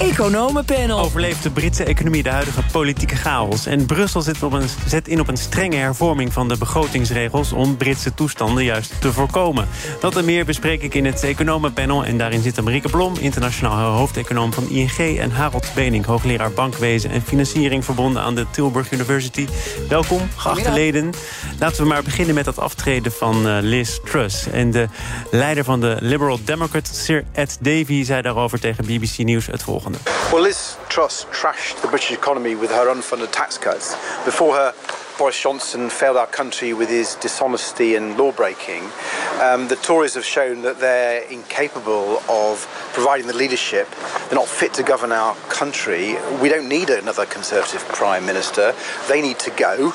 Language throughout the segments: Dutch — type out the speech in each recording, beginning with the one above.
Economenpanel. Overleeft de Britse economie de huidige politieke chaos? En Brussel zet, op een, zet in op een strenge hervorming van de begrotingsregels... om Britse toestanden juist te voorkomen. Dat en meer bespreek ik in het Economenpanel. En daarin zitten Marieke Blom, internationaal hoofdeconoom van ING... en Harold Benink, hoogleraar bankwezen en financiering... verbonden aan de Tilburg University. Welkom, geachte leden. Laten we maar beginnen met het aftreden van uh, Liz Truss. En de leider van de Liberal Democrats, Sir Ed Davey... zei daarover tegen BBC News het volgende. Well, Liz Truss trashed the British economy with her unfunded tax cuts. Before her, Boris Johnson failed our country with his dishonesty and law breaking. Um, the Tories have shown that they're incapable of providing the leadership. They're not fit to govern our country. We don't need another Conservative Prime Minister. They need to go.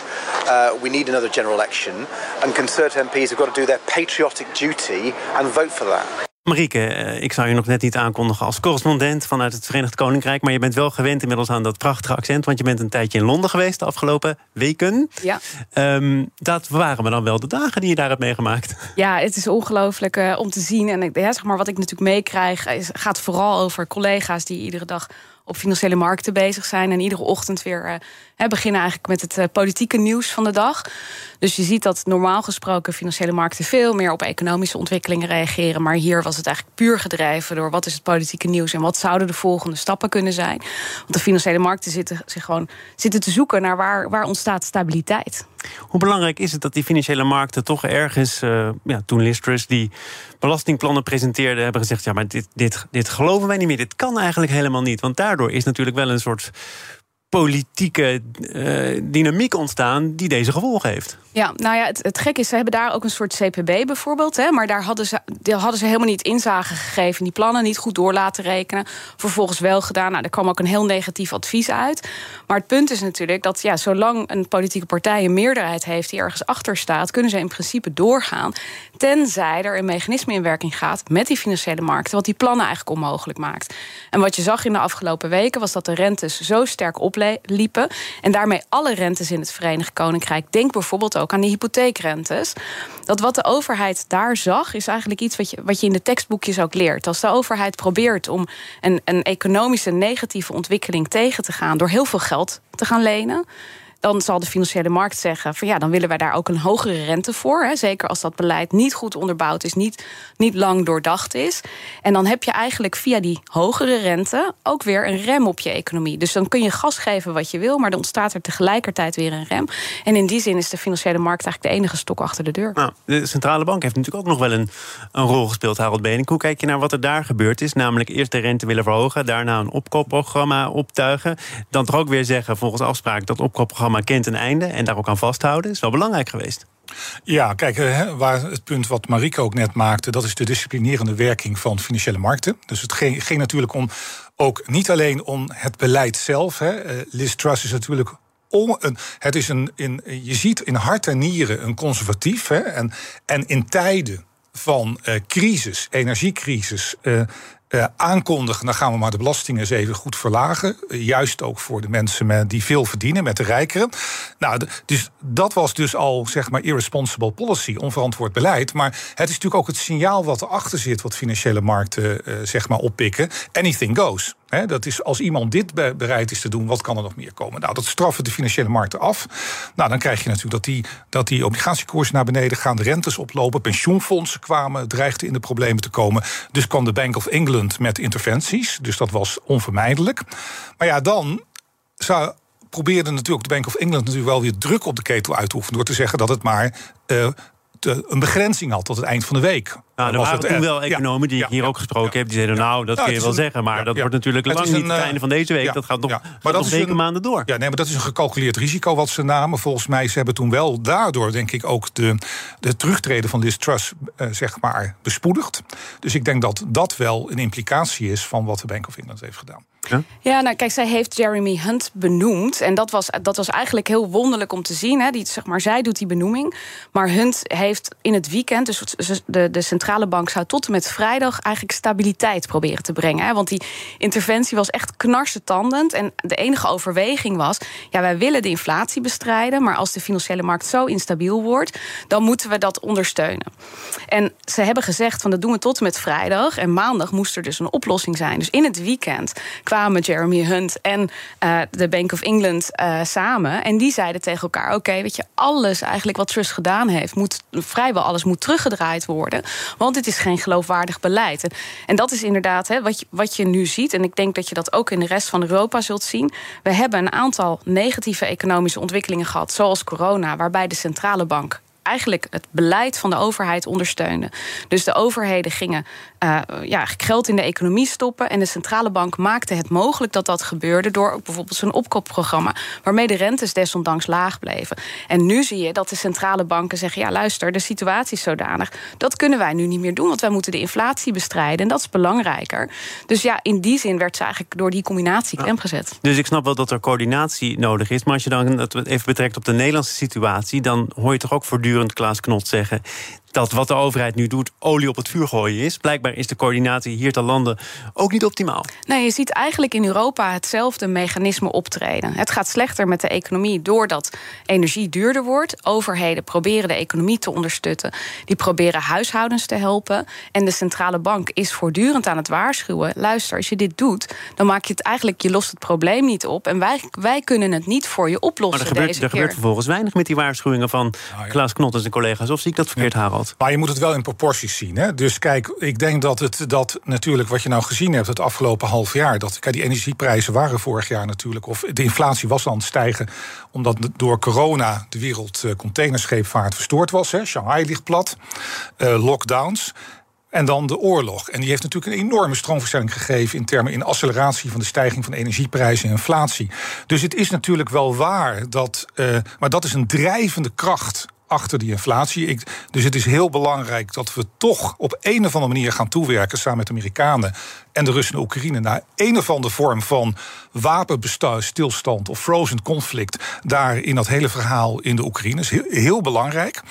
Uh, we need another general election. And Conservative MPs have got to do their patriotic duty and vote for that. Marieke, eh, ik zou je nog net niet aankondigen als correspondent vanuit het Verenigd Koninkrijk. Maar je bent wel gewend inmiddels aan dat prachtige accent. Want je bent een tijdje in Londen geweest de afgelopen weken. Ja. Um, dat waren me dan wel de dagen die je daar hebt meegemaakt. Ja, het is ongelooflijk uh, om te zien. En ja, zeg maar, wat ik natuurlijk meekrijg, gaat vooral over collega's die iedere dag op financiële markten bezig zijn. En iedere ochtend weer uh, beginnen eigenlijk met het uh, politieke nieuws van de dag. Dus je ziet dat normaal gesproken financiële markten veel meer op economische ontwikkelingen reageren. Maar hier was het eigenlijk puur gedreven door wat is het politieke nieuws en wat zouden de volgende stappen kunnen zijn. Want de financiële markten zitten, zich gewoon, zitten te zoeken naar waar, waar ontstaat stabiliteit. Hoe belangrijk is het dat die financiële markten toch ergens, uh, ja, toen Liz Truss die belastingplannen presenteerde, hebben gezegd: ja, maar dit, dit, dit geloven wij niet meer. Dit kan eigenlijk helemaal niet. Want daardoor is natuurlijk wel een soort politieke uh, dynamiek ontstaan die deze gevolgen heeft. Ja, nou ja, het, het gek is, ze hebben daar ook een soort CPB bijvoorbeeld. Hè, maar daar hadden, ze, daar hadden ze helemaal niet inzage gegeven. Die plannen niet goed door laten rekenen. Vervolgens wel gedaan. Nou, er kwam ook een heel negatief advies uit. Maar het punt is natuurlijk dat ja, zolang een politieke partij een meerderheid heeft die ergens achter staat, kunnen ze in principe doorgaan. Tenzij er een mechanisme in werking gaat met die financiële markten, wat die plannen eigenlijk onmogelijk maakt. En wat je zag in de afgelopen weken was dat de rentes zo sterk opliepen. En daarmee alle rentes in het Verenigd Koninkrijk. Denk bijvoorbeeld ook aan die hypotheekrentes. Dat wat de overheid daar zag, is eigenlijk iets wat je, wat je in de tekstboekjes ook leert. Als de overheid probeert om een, een economische negatieve ontwikkeling tegen te gaan door heel veel geld te gaan lenen dan zal de financiële markt zeggen: van ja, dan willen wij daar ook een hogere rente voor. Hè, zeker als dat beleid niet goed onderbouwd is, niet, niet lang doordacht is. En dan heb je eigenlijk via die hogere rente ook weer een rem op je economie. Dus dan kun je gas geven wat je wil, maar dan ontstaat er tegelijkertijd weer een rem. En in die zin is de financiële markt eigenlijk de enige stok achter de deur. Nou, de centrale bank heeft natuurlijk ook nog wel een, een rol gespeeld, Harold Benink. Hoe kijk je naar wat er daar gebeurd is? Namelijk eerst de rente willen verhogen, daarna een opkoopprogramma optuigen. Dan toch ook weer zeggen, volgens afspraak, dat opkoopprogramma maar kent een einde en daar ook aan vasthouden, is wel belangrijk geweest. Ja, kijk, waar het punt wat Marike ook net maakte, dat is de disciplinerende werking van financiële markten. Dus het ging, natuurlijk om ook niet alleen om het beleid zelf. Hè. Eh, Liz Truss is natuurlijk een, het is een, in, je ziet in hart en nieren een conservatief. Hè, en, en in tijden van uh, crisis, energiecrisis, uh, aankondigen, dan gaan we maar de belastingen eens even goed verlagen. juist ook voor de mensen met, die veel verdienen, met de rijkeren. Nou, dus dat was dus al, zeg maar, irresponsible policy, onverantwoord beleid. Maar het is natuurlijk ook het signaal wat erachter zit, wat financiële markten, uh, zeg maar, oppikken. Anything goes dat is als iemand dit bereid is te doen, wat kan er nog meer komen? Nou, dat straffen de financiële markten af. Nou, dan krijg je natuurlijk dat die, dat die obligatiekoersen naar beneden gaan, de rentes oplopen, pensioenfondsen kwamen, dreigden in de problemen te komen. Dus kwam de Bank of England met interventies. Dus dat was onvermijdelijk. Maar ja, dan zou, probeerde natuurlijk de Bank of England natuurlijk wel weer druk op de ketel uit te oefenen door te zeggen dat het maar uh, een begrenzing had tot het eind van de week. Nou, er waren toen wel economen die ik hier ook gesproken heb... die zeiden, nou, dat kun je wel zeggen... maar dat wordt natuurlijk lang niet het einde van deze week. Dat gaat nog, maar dat maanden door. Ja, nee, maar dat is een gecalculeerd risico wat ze namen. Volgens mij, ze hebben toen wel daardoor, denk ik... ook de, de terugtreden van Liz Truss, uh, zeg maar, bespoedigd. Dus ik denk dat dat wel een implicatie is... van wat de Bank of England heeft gedaan. Ja? nou kijk, zij heeft Jeremy Hunt benoemd. En dat was, dat was eigenlijk heel wonderlijk om te zien. Hè. Die, zeg maar, zij doet die benoeming. Maar Hunt heeft in het weekend, dus de, de centrale bank zou tot en met vrijdag eigenlijk stabiliteit proberen te brengen. Hè. Want die interventie was echt knarsetandend. En de enige overweging was: ja, wij willen de inflatie bestrijden. Maar als de financiële markt zo instabiel wordt, dan moeten we dat ondersteunen. En ze hebben gezegd: van dat doen we tot en met vrijdag. En maandag moest er dus een oplossing zijn. Dus in het weekend kwamen Jeremy Hunt en uh, de Bank of England uh, samen. En die zeiden tegen elkaar: Oké, weet je, alles eigenlijk wat Trust gedaan heeft, moet vrijwel alles moet teruggedraaid worden. Want dit is geen geloofwaardig beleid. En, dat is inderdaad hè, wat, je, wat je nu ziet. En ik denk dat je dat ook in de rest van Europa zult zien. We hebben een aantal negatieve economische ontwikkelingen gehad, zoals corona, waarbij de centrale bank eigenlijk het beleid van de overheid ondersteunen. Dus de overheden gingen uh, ja, geld in de economie stoppen. En de centrale bank maakte het mogelijk dat dat gebeurde door bijvoorbeeld zo'n opkoopprogramma, waarmee de rentes desondanks laag bleven. En nu zie je dat de centrale banken zeggen: ja, luister, de situatie is zodanig. Dat kunnen wij nu niet meer doen, want wij moeten de inflatie bestrijden. En dat is belangrijker. Dus ja, in die zin werd ze eigenlijk door die combinatie klem gezet. Dus ik snap wel dat er coördinatie nodig is. Maar als je dan het even betrekt op de Nederlandse situatie, dan hoor je toch ook voortdurend Klaas Knot zeggen dat wat de overheid nu doet olie op het vuur gooien is. Blijkbaar is de coördinatie hier te landen ook niet optimaal. Nee, je ziet eigenlijk in Europa hetzelfde mechanisme optreden. Het gaat slechter met de economie doordat energie duurder wordt. Overheden proberen de economie te ondersteunen. Die proberen huishoudens te helpen. En de centrale bank is voortdurend aan het waarschuwen. Luister, als je dit doet, dan maak je het eigenlijk, je lost het probleem niet op. En wij, wij kunnen het niet voor je oplossen. Maar er gebeurt, deze er gebeurt vervolgens weinig met die waarschuwingen van nou Klaas Knot en zijn collega's. Of zie ik dat verkeerd, Harold? Maar je moet het wel in proporties zien. Hè? Dus kijk, ik denk dat het dat natuurlijk wat je nou gezien hebt het afgelopen half jaar. Dat kijk, die energieprijzen waren vorig jaar natuurlijk. Of de inflatie was aan het stijgen. Omdat door corona de wereld containerscheepvaart verstoord was. Hè? Shanghai ligt plat. Uh, lockdowns. En dan de oorlog. En die heeft natuurlijk een enorme stroomverstelling gegeven in termen in acceleratie van de stijging van energieprijzen en inflatie. Dus het is natuurlijk wel waar dat. Uh, maar dat is een drijvende kracht achter die inflatie. Dus het is heel belangrijk dat we toch op een of andere manier gaan toewerken samen met de Amerikanen en de Russen en Oekraïne naar een of andere vorm van stilstand of frozen conflict daar in dat hele verhaal in de Oekraïne. is heel, heel belangrijk.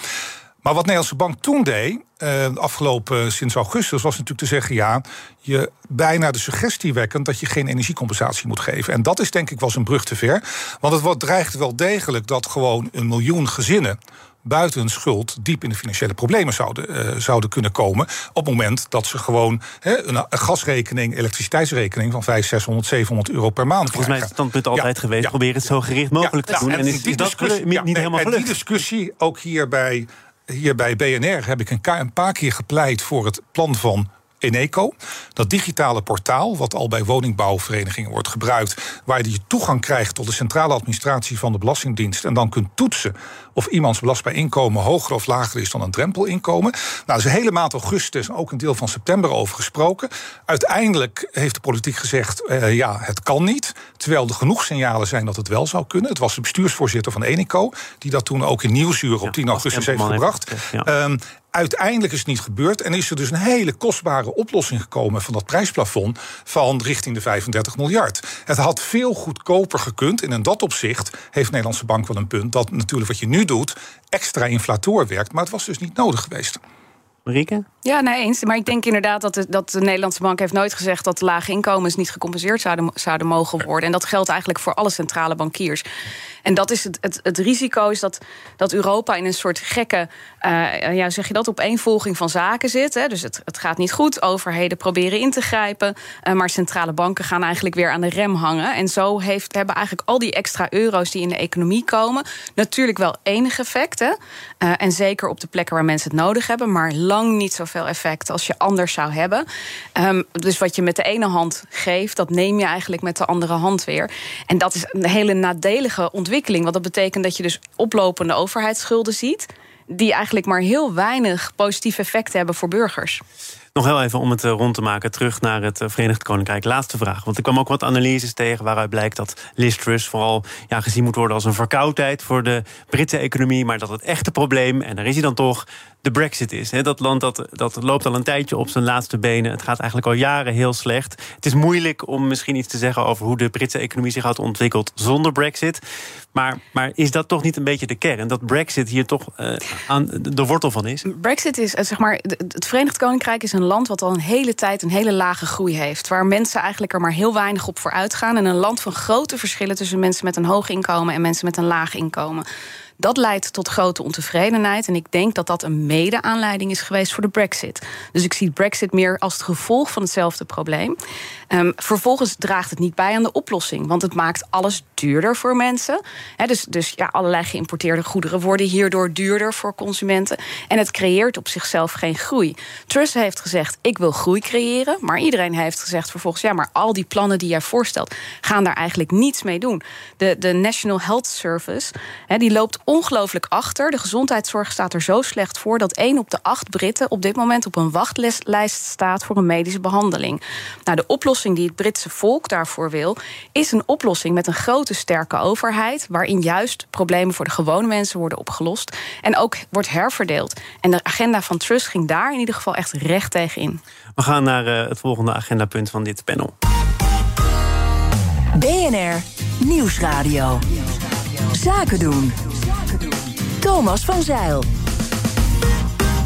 Maar wat Nederlandse Bank toen deed, uh, afgelopen sinds augustus, was natuurlijk te zeggen: ja, je bijna de suggestie wekkend dat je geen energiecompensatie moet geven. En dat is denk ik wel een brug te ver. Want het dreigt wel degelijk dat gewoon een miljoen gezinnen buiten hun schuld diep in de financiële problemen zouden, uh, zouden kunnen komen. op het moment dat ze gewoon een, gasrekening, elektriciteitsrekening van 500, 600, 700 euro per maand Volgens mij is het standpunt altijd geweest: probeer het zo gericht mogelijk te doen. En, is, die discussie, niet, niet helemaal gelukt. En die discussie, ook hier bij, hier bij BNR, heb ik een, een paar keer gepleit voor het plan van Eneco. Dat digitale portaal, wat al bij woningbouwverenigingen wordt gebruikt, waar je toegang krijgt tot de centrale administratie van de Belastingdienst en dan kunt toetsen of iemands belastbaar inkomen hoger of lager is dan een drempelinkomen. Nou, er is een hele maand augustus en ook een deel van september over gesproken. Uiteindelijk heeft de politiek gezegd: uh, ja, het kan niet. Terwijl er genoeg signalen zijn dat het wel zou kunnen. Het was de bestuursvoorzitter van Eneco, die dat toen ook in Nieuwsuur op 10 augustus heeft gebracht. Ehm, uiteindelijk is het niet gebeurd en is er dus een hele kostbare oplossing gekomen van dat prijsplafond van richting de 35 miljard. Het had veel goedkoper gekund en in dat opzicht heeft Nederlandse Bank wel een punt dat natuurlijk wat je nu doet extra inflator werkt, maar het was dus niet nodig geweest. Marieke? Ja, nee eens. Maar ik denk inderdaad dat de, dat de Nederlandse bank heeft nooit gezegd dat lage inkomens niet gecompenseerd zouden, zouden mogen worden. En dat geldt eigenlijk voor alle centrale bankiers. En dat is het, het, het risico is dat, dat Europa in een soort gekke, uh, ja, zeg je dat, opeenvolging van zaken zit. Hè? Dus het, het gaat niet goed. Overheden proberen in te grijpen. Uh, maar centrale banken gaan eigenlijk weer aan de rem hangen. En zo heeft, hebben eigenlijk al die extra euro's die in de economie komen, natuurlijk wel enig effect. Hè? Uh, en zeker op de plekken waar mensen het nodig hebben, maar lang niet zoveel effect als je anders zou hebben. Um, dus wat je met de ene hand geeft, dat neem je eigenlijk met de andere hand weer. En dat is een hele nadelige ontwikkeling ontwikkeling. Want dat betekent dat je dus oplopende overheidsschulden ziet. die eigenlijk maar heel weinig positief effect hebben voor burgers. Nog heel even om het rond te maken, terug naar het Verenigd Koninkrijk. Laatste vraag, want ik kwam ook wat analyses tegen... waaruit blijkt dat Liz Truss vooral ja, gezien moet worden als een verkoudheid... voor de Britse economie, maar dat het echte probleem... en daar is hij dan toch, de brexit is. Dat land dat, dat loopt al een tijdje op zijn laatste benen. Het gaat eigenlijk al jaren heel slecht. Het is moeilijk om misschien iets te zeggen over hoe de Britse economie zich had ontwikkeld zonder brexit. Maar, maar is dat toch niet een beetje de kern? Dat brexit hier toch uh, aan de wortel van is? Brexit is, eh, zeg maar, het Verenigd Koninkrijk is een land wat al een hele tijd een hele lage groei heeft. Waar mensen eigenlijk er maar heel weinig op vooruit gaan. En een land van grote verschillen tussen mensen met een hoog inkomen en mensen met een laag inkomen. Dat leidt tot grote ontevredenheid. En ik denk dat dat een mede-aanleiding is geweest voor de Brexit. Dus ik zie Brexit meer als het gevolg van hetzelfde probleem. Um, vervolgens draagt het niet bij aan de oplossing. Want het maakt alles duurder voor mensen. dus dus ja, allerlei geïmporteerde goederen worden hierdoor duurder voor consumenten. En het creëert op zichzelf geen groei. Truss heeft gezegd: ik wil groei creëren. Maar iedereen heeft gezegd vervolgens: ja, maar al die plannen die jij voorstelt, gaan daar eigenlijk niets mee doen. De, de National Health Service die loopt ongelooflijk achter. De gezondheidszorg staat er zo slecht voor dat één op de acht Britten op dit moment op een wachtlijst staat voor een medische behandeling. Nou, de oplossing die het Britse volk daarvoor wil, is een oplossing met een grote sterke overheid, waarin juist problemen voor de gewone mensen worden opgelost en ook wordt herverdeeld. En de agenda van Trust ging daar in ieder geval echt recht tegen in. We gaan naar uh, het volgende agendapunt van dit panel. BNR Nieuwsradio. Zaken doen. Thomas van Zeil.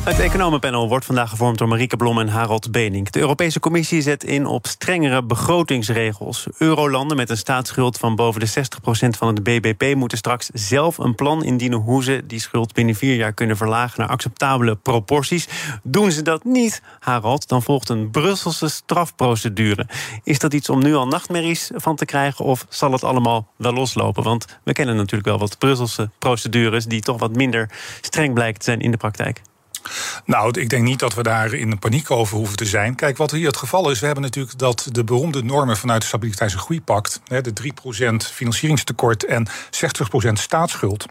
Het economenpanel wordt vandaag gevormd door Marieke Blom en Harold Benink. De Europese Commissie zet in op strengere begrotingsregels. Eurolanden met een staatsschuld van boven de 60% van het BBP moeten straks zelf een plan indienen hoe ze die schuld binnen vier jaar kunnen verlagen naar acceptabele proporties. Doen ze dat niet, Harold, dan volgt een Brusselse strafprocedure. Is dat iets om nu al nachtmerries van te krijgen of zal het allemaal wel loslopen? Want we kennen natuurlijk wel wat Brusselse procedures die toch wat minder streng blijken te zijn in de praktijk. Nou, ik denk niet dat we daar in paniek over hoeven te zijn. Kijk, wat hier het geval is, we hebben natuurlijk dat de beroemde normen vanuit de Stabiliteits- en Groeipact, de 3% financieringstekort en 60% staatsschuld.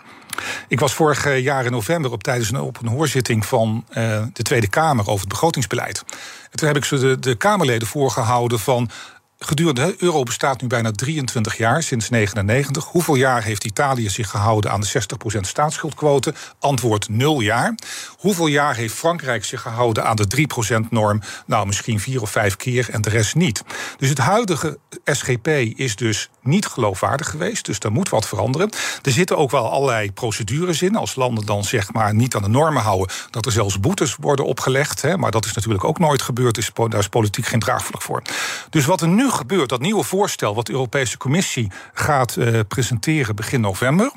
Ik was vorig jaar in november op tijdens een open hoorzitting van uh, de Tweede Kamer over het begrotingsbeleid. En toen heb ik ze de, de Kamerleden voorgehouden van gedurende, de euro bestaat nu bijna 23 jaar, sinds 99. Hoeveel jaar heeft Italië zich gehouden aan de 60% staatsschuldquote? Antwoord 0 jaar. Hoeveel jaar heeft Frankrijk zich gehouden aan de 3%-norm? Nou, misschien vier of vijf keer en de rest niet. Dus het huidige SGP is dus niet geloofwaardig geweest. Dus daar moet wat veranderen. Er zitten ook wel allerlei procedures in. Als landen dan zeg maar niet aan de normen houden, dat er zelfs boetes worden opgelegd. Hè, maar dat is natuurlijk ook nooit gebeurd. Daar is politiek geen draagvlak voor. Dus wat er nu gebeurt, dat nieuwe voorstel wat de Europese Commissie gaat uh, presenteren begin november,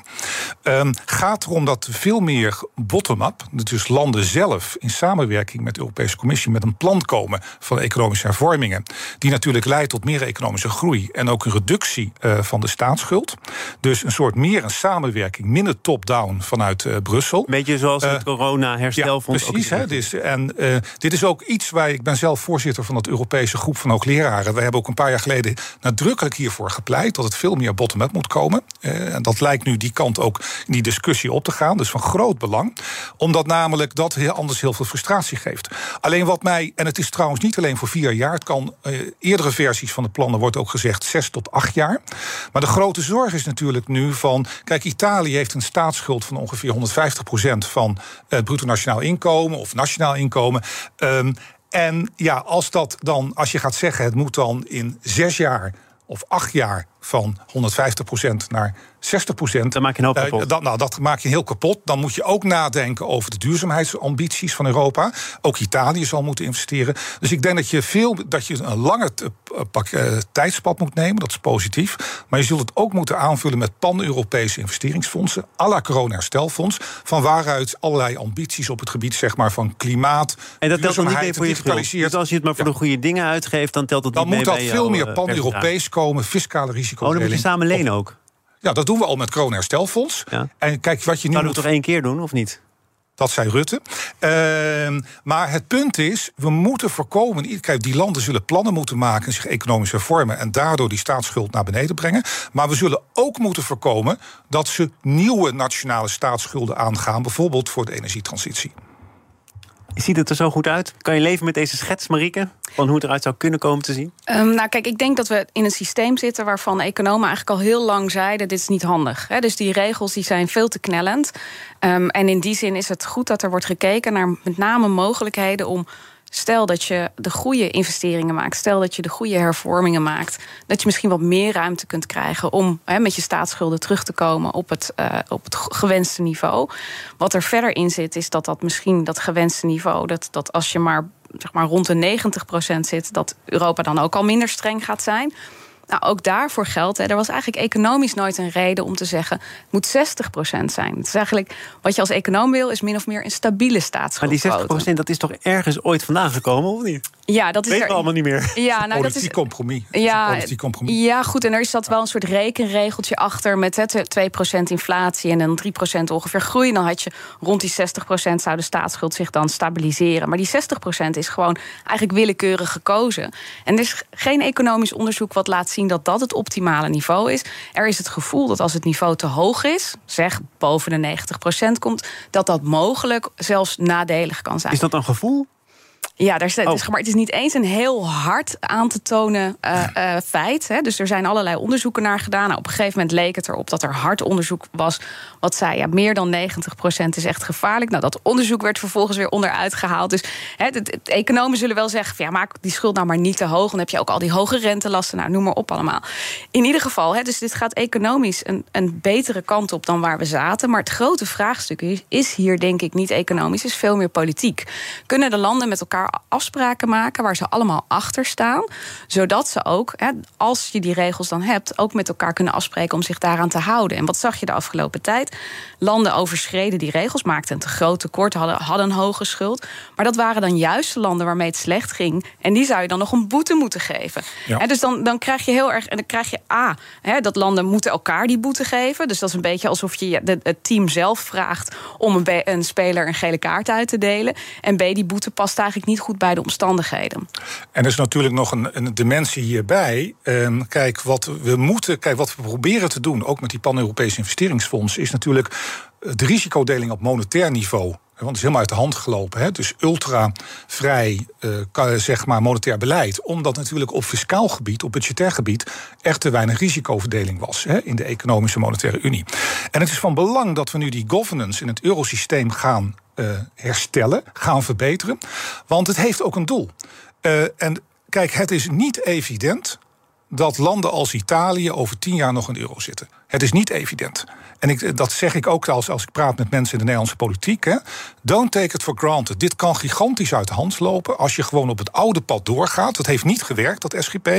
um, gaat erom dat veel meer bottom-up, dus landen zelf in samenwerking met de Europese Commissie met een plan komen van economische hervormingen, die natuurlijk leidt tot meer economische groei en ook een reductie uh, van de staatsschuld. Dus een soort meer een samenwerking, minder top-down vanuit uh, Brussel. Beetje zoals het corona-herstelfonds. Ja, precies. Hè, dus, en dit is ook iets waar ik ben zelf voorzitter van het Europese groep van hoogleraren. We hebben ook een paar jaar geleden nadrukkelijk hiervoor gepleit dat het veel meer bottom-up moet komen. En dat lijkt nu die kant ook in die discussie op te gaan. Dus van groot belang. Omdat namelijk dat heel anders heel veel frustratie geeft. Alleen wat mij, en het is trouwens niet alleen voor vier jaar, het kan eerdere versies van de plannen wordt ook gezegd zes tot acht jaar. Maar de grote zorg is natuurlijk nu van. Kijk, Italië heeft een staatsschuld van ongeveer 150% van het bruto nationaal inkomen of nationaal inkomen. Um, en ja, als dat dan, als je gaat zeggen, het moet dan in zes jaar of acht jaar van 150% naar 60%. Dan maak je een hoop kapot. Uh, dat, nou, dat maak je heel kapot. Dan moet je ook nadenken over de duurzaamheidsambities van Europa. Ook Italië zal moeten investeren. Dus ik denk dat je, veel, dat je een lange pak, uh, tijdspad moet nemen. Dat is positief. Maar je zult het ook moeten aanvullen met pan-Europese investeringsfondsen. à la corona-herstelfonds. Van waaruit allerlei ambities op het gebied zeg maar, van klimaat, En dat telt dan niet mee voor je. Dus als je het maar voor ja. de goede dingen uitgeeft, dan telt het dan niet mee Dan moet dat veel meer pan-Europees komen. Fiscale risico. Oh, dan moet je samen lenen ook. Ja, dat doen we al met Corona Herstelfonds. Ja. En kijk, wat je nu. Zouden we toch één keer doen, of niet? Dat zei Rutte. Uh, maar het punt is, we moeten voorkomen. Kijk, die landen zullen plannen moeten maken, zich economisch hervormen en daardoor die staatsschuld naar beneden brengen. Maar we zullen ook moeten voorkomen dat ze nieuwe nationale staatsschulden aangaan, bijvoorbeeld voor de energietransitie. Ziet het er zo goed uit? Kan je leven met deze schets, Marieke? Van hoe het eruit zou kunnen komen te zien? Um, nou, kijk, ik denk dat we in een systeem zitten waarvan economen eigenlijk al heel lang zeiden: dit is niet handig. Dus die regels die zijn veel te knellend. Um, en in die zin is het goed dat er wordt gekeken naar met name mogelijkheden om Stel dat je de goede investeringen maakt, stel dat je de goede hervormingen maakt, dat je misschien wat meer ruimte kunt krijgen om met je staatsschulden terug te komen op het, uh, op het gewenste niveau. Wat er verder in zit, is dat dat misschien dat gewenste niveau, dat, dat als je maar, zeg maar rond de 90% zit, dat Europa dan ook al minder streng gaat zijn. Nou, ook daarvoor geldt, hè, er was eigenlijk economisch nooit een reden om te zeggen... het moet 60% zijn. Het is eigenlijk, wat je als econoom wil, is min of meer een stabiele staatsschuld. Maar die 60% dat is toch ergens ooit vandaan gekomen, of niet? Ja, dat is Weet er, allemaal niet meer. Ja, nou, politiek dat is, compromis. Ja, politiek compromis. ja, goed. En er zat wel een soort rekenregeltje achter met hè, 2% inflatie en dan 3% ongeveer groei. Dan had je rond die 60% zou de staatsschuld zich dan stabiliseren. Maar die 60% is gewoon eigenlijk willekeurig gekozen. En er is geen economisch onderzoek wat laat zien dat dat het optimale niveau is. Er is het gevoel dat als het niveau te hoog is, zeg boven de 90% komt, dat dat mogelijk zelfs nadelig kan zijn. Is dat een gevoel? Ja, daar staat, oh. maar, het is niet eens een heel hard aan te tonen uh, uh, feit. Hè. Dus er zijn allerlei onderzoeken naar gedaan. Nou, op een gegeven moment leek het erop dat er hard onderzoek was. Wat zei, ja, meer dan 90% is echt gevaarlijk. Nou, dat onderzoek werd vervolgens weer onderuit gehaald. Dus hè, economen zullen wel zeggen: van, ja, maak die schuld nou maar niet te hoog. Dan heb je ook al die hoge rentelasten. Nou, noem maar op allemaal. In ieder geval, hè, dus dit gaat economisch een, een betere kant op dan waar we zaten. Maar het grote vraagstuk is, is hier, denk ik, niet economisch, is veel meer politiek. Kunnen de landen met elkaar afspraken maken waar ze allemaal achter staan. Zodat ze ook, als je die regels dan hebt, ook met elkaar kunnen afspreken om zich daaraan te houden. En wat zag je de afgelopen tijd? Landen overschreden die regels, maakten een te groot tekort, hadden, hadden een hoge schuld. Maar dat waren dan juist de landen waarmee het slecht ging. En die zou je dan nog een boete moeten geven. dus dan, dan krijg je heel erg. En dan krijg je A, dat landen moeten elkaar die boete geven. Dus dat is een beetje alsof je het team zelf vraagt om een, een speler een gele kaart uit te delen. En B, die boete past eigenlijk niet goed bij de omstandigheden. En er is natuurlijk nog een, een dimensie hierbij. Kijk, wat we moeten, kijk, wat we proberen te doen, ook met die pan-Europese investeringsfonds, is natuurlijk de risicodeling op monetair niveau. Want het is helemaal uit de hand gelopen. Hè? Dus ultra-vrij, uh, zeg maar, monetair beleid. Omdat natuurlijk op fiscaal gebied, op budgetair gebied... echt te weinig risicoverdeling was hè, in de economische monetaire unie. En het is van belang dat we nu die governance in het eurosysteem gaan uh, herstellen, gaan verbeteren. Want het heeft ook een doel. Uh, en kijk, het is niet evident dat landen als Italië over tien jaar nog in euro zitten. Het is niet evident. En ik, dat zeg ik ook als, als ik praat met mensen in de Nederlandse politiek. Don't take it for granted. Dit kan gigantisch uit de hand lopen als je gewoon op het oude pad doorgaat. Dat heeft niet gewerkt, dat SGP.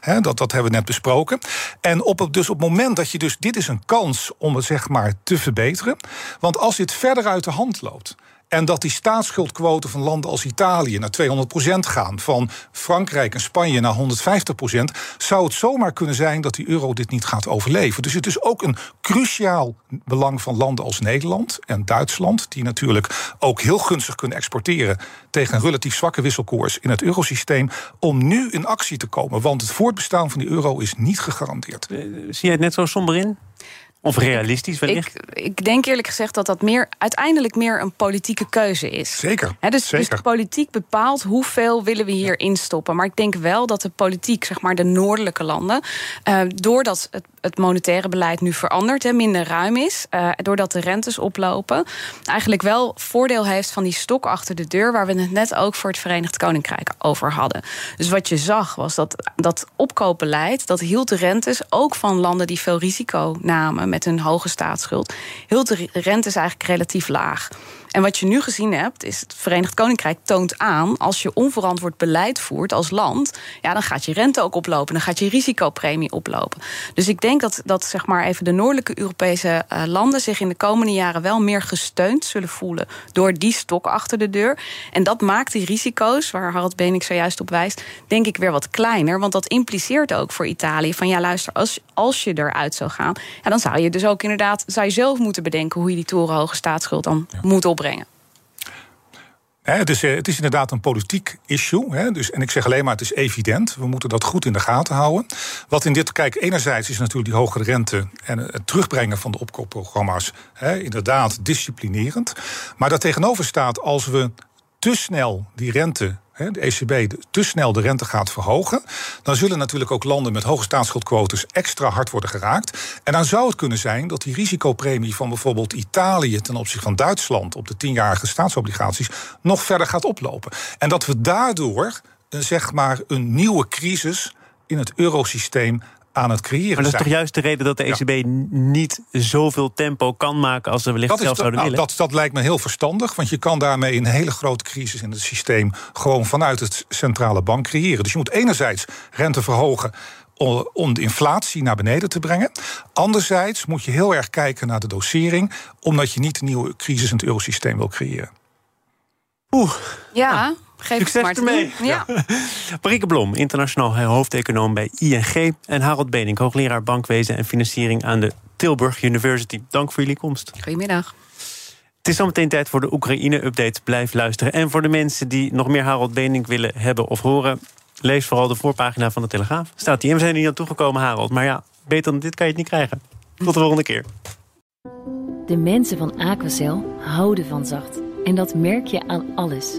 Hè, dat, dat hebben we net besproken. En op dus op het moment dat je dus... Dit is een kans om het zeg maar te verbeteren. Want als dit verder uit de hand loopt... En dat die staatsschuldquote van landen als Italië naar 200% gaan, van Frankrijk en Spanje naar 150%, zou het zomaar kunnen zijn dat die euro dit niet gaat overleven. Dus het is ook een cruciaal belang van landen als Nederland en Duitsland, die natuurlijk ook heel gunstig kunnen exporteren tegen een relatief zwakke wisselkoers in het eurosysteem, om nu in actie te komen. Want het voortbestaan van die euro is niet gegarandeerd. Eh, zie jij het net zo somber in? Of realistisch wellicht? Ik, ik, denk eerlijk gezegd dat dat meer, uiteindelijk meer een politieke keuze is. Zeker. dus, zeker. dus de politiek bepaalt hoeveel willen we hier instoppen. Maar ik denk wel dat de politiek, zeg maar de noordelijke landen... Uh, doordat het, het, monetaire beleid nu verandert en minder ruim is... Uh, doordat de rentes oplopen... eigenlijk wel voordeel heeft van die stok achter de deur... waar we het net ook voor het Verenigd Koninkrijk over hadden. Dus wat je zag was dat dat opkoopbeleid... dat hield de rentes ook van landen die veel risico namen met een hoge staatsschuld, heel de rente is eigenlijk relatief laag. En wat je nu gezien hebt, is het Verenigd Koninkrijk toont aan... als je onverantwoord beleid voert als land... ja, dan gaat je rente ook oplopen, dan gaat je risicopremie oplopen. Dus ik denk dat, dat zeg maar even de noordelijke Europese uh, landen... zich in de komende jaren wel meer gesteund zullen voelen... door die stok achter de deur. En dat maakt die risico's, waar Harald Benik zojuist op wijst... denk ik weer wat kleiner, want dat impliceert ook voor Italië... van ja, luister, als, als je eruit zou gaan... Ja, dan zou je dus ook inderdaad zou je zelf moeten bedenken... hoe je die torenhoge staatsschuld dan ja. moet opbrengen. Het, is, eh, het is inderdaad een politiek issue. Dus, en ik zeg alleen maar, het is evident. We moeten dat goed in de gaten houden. Wat in dit, kijk, enerzijds is natuurlijk die hogere rente... en het terugbrengen van de opkoopprogramma's... Hè, inderdaad disciplinerend. Maar daartegenover staat, als we te snel die rente de ECB te snel de rente gaat verhogen, dan zullen natuurlijk ook landen met hoge staatsschuldquotes extra hard worden geraakt. En dan zou het kunnen zijn dat die risicopremie van bijvoorbeeld Italië ten opzichte van Duitsland op de tienjarige staatsobligaties nog verder gaat oplopen. En dat we daardoor zeg maar een nieuwe crisis in het eurosysteem aan het creëren Maar dat is toch juist de reden dat de ECB niet zoveel tempo kan maken als ze wellicht dat zelf zouden nou, willen? Dat, dat lijkt me heel verstandig, want je kan daarmee een hele grote crisis in het systeem gewoon vanuit het centrale bank creëren. Dus je moet enerzijds rente verhogen om de inflatie naar beneden te brengen. Anderzijds moet je heel erg kijken naar de dosering, omdat je niet een nieuwe crisis in het eurosysteem wil creëren. Oeh. Ja. Geef Succes maar ermee. Ja. Marieke Blom, internationaal hoofdeconoom bij ING. En Harold Benink, hoogleraar bankwezen en financiering aan de Tilburg University. Dank voor jullie komst. Goedemiddag. Het is zometeen tijd voor de Oekraïne-update. Blijf luisteren. En voor de mensen die nog meer Harold Benink willen hebben of horen... lees vooral de voorpagina van de Telegraaf. Staat die. En we zijn er niet aan toegekomen, Harold. Maar ja, beter dan dit kan je het niet krijgen. Tot de volgende keer. De mensen van Aquacel houden van zacht. En dat merk je aan alles.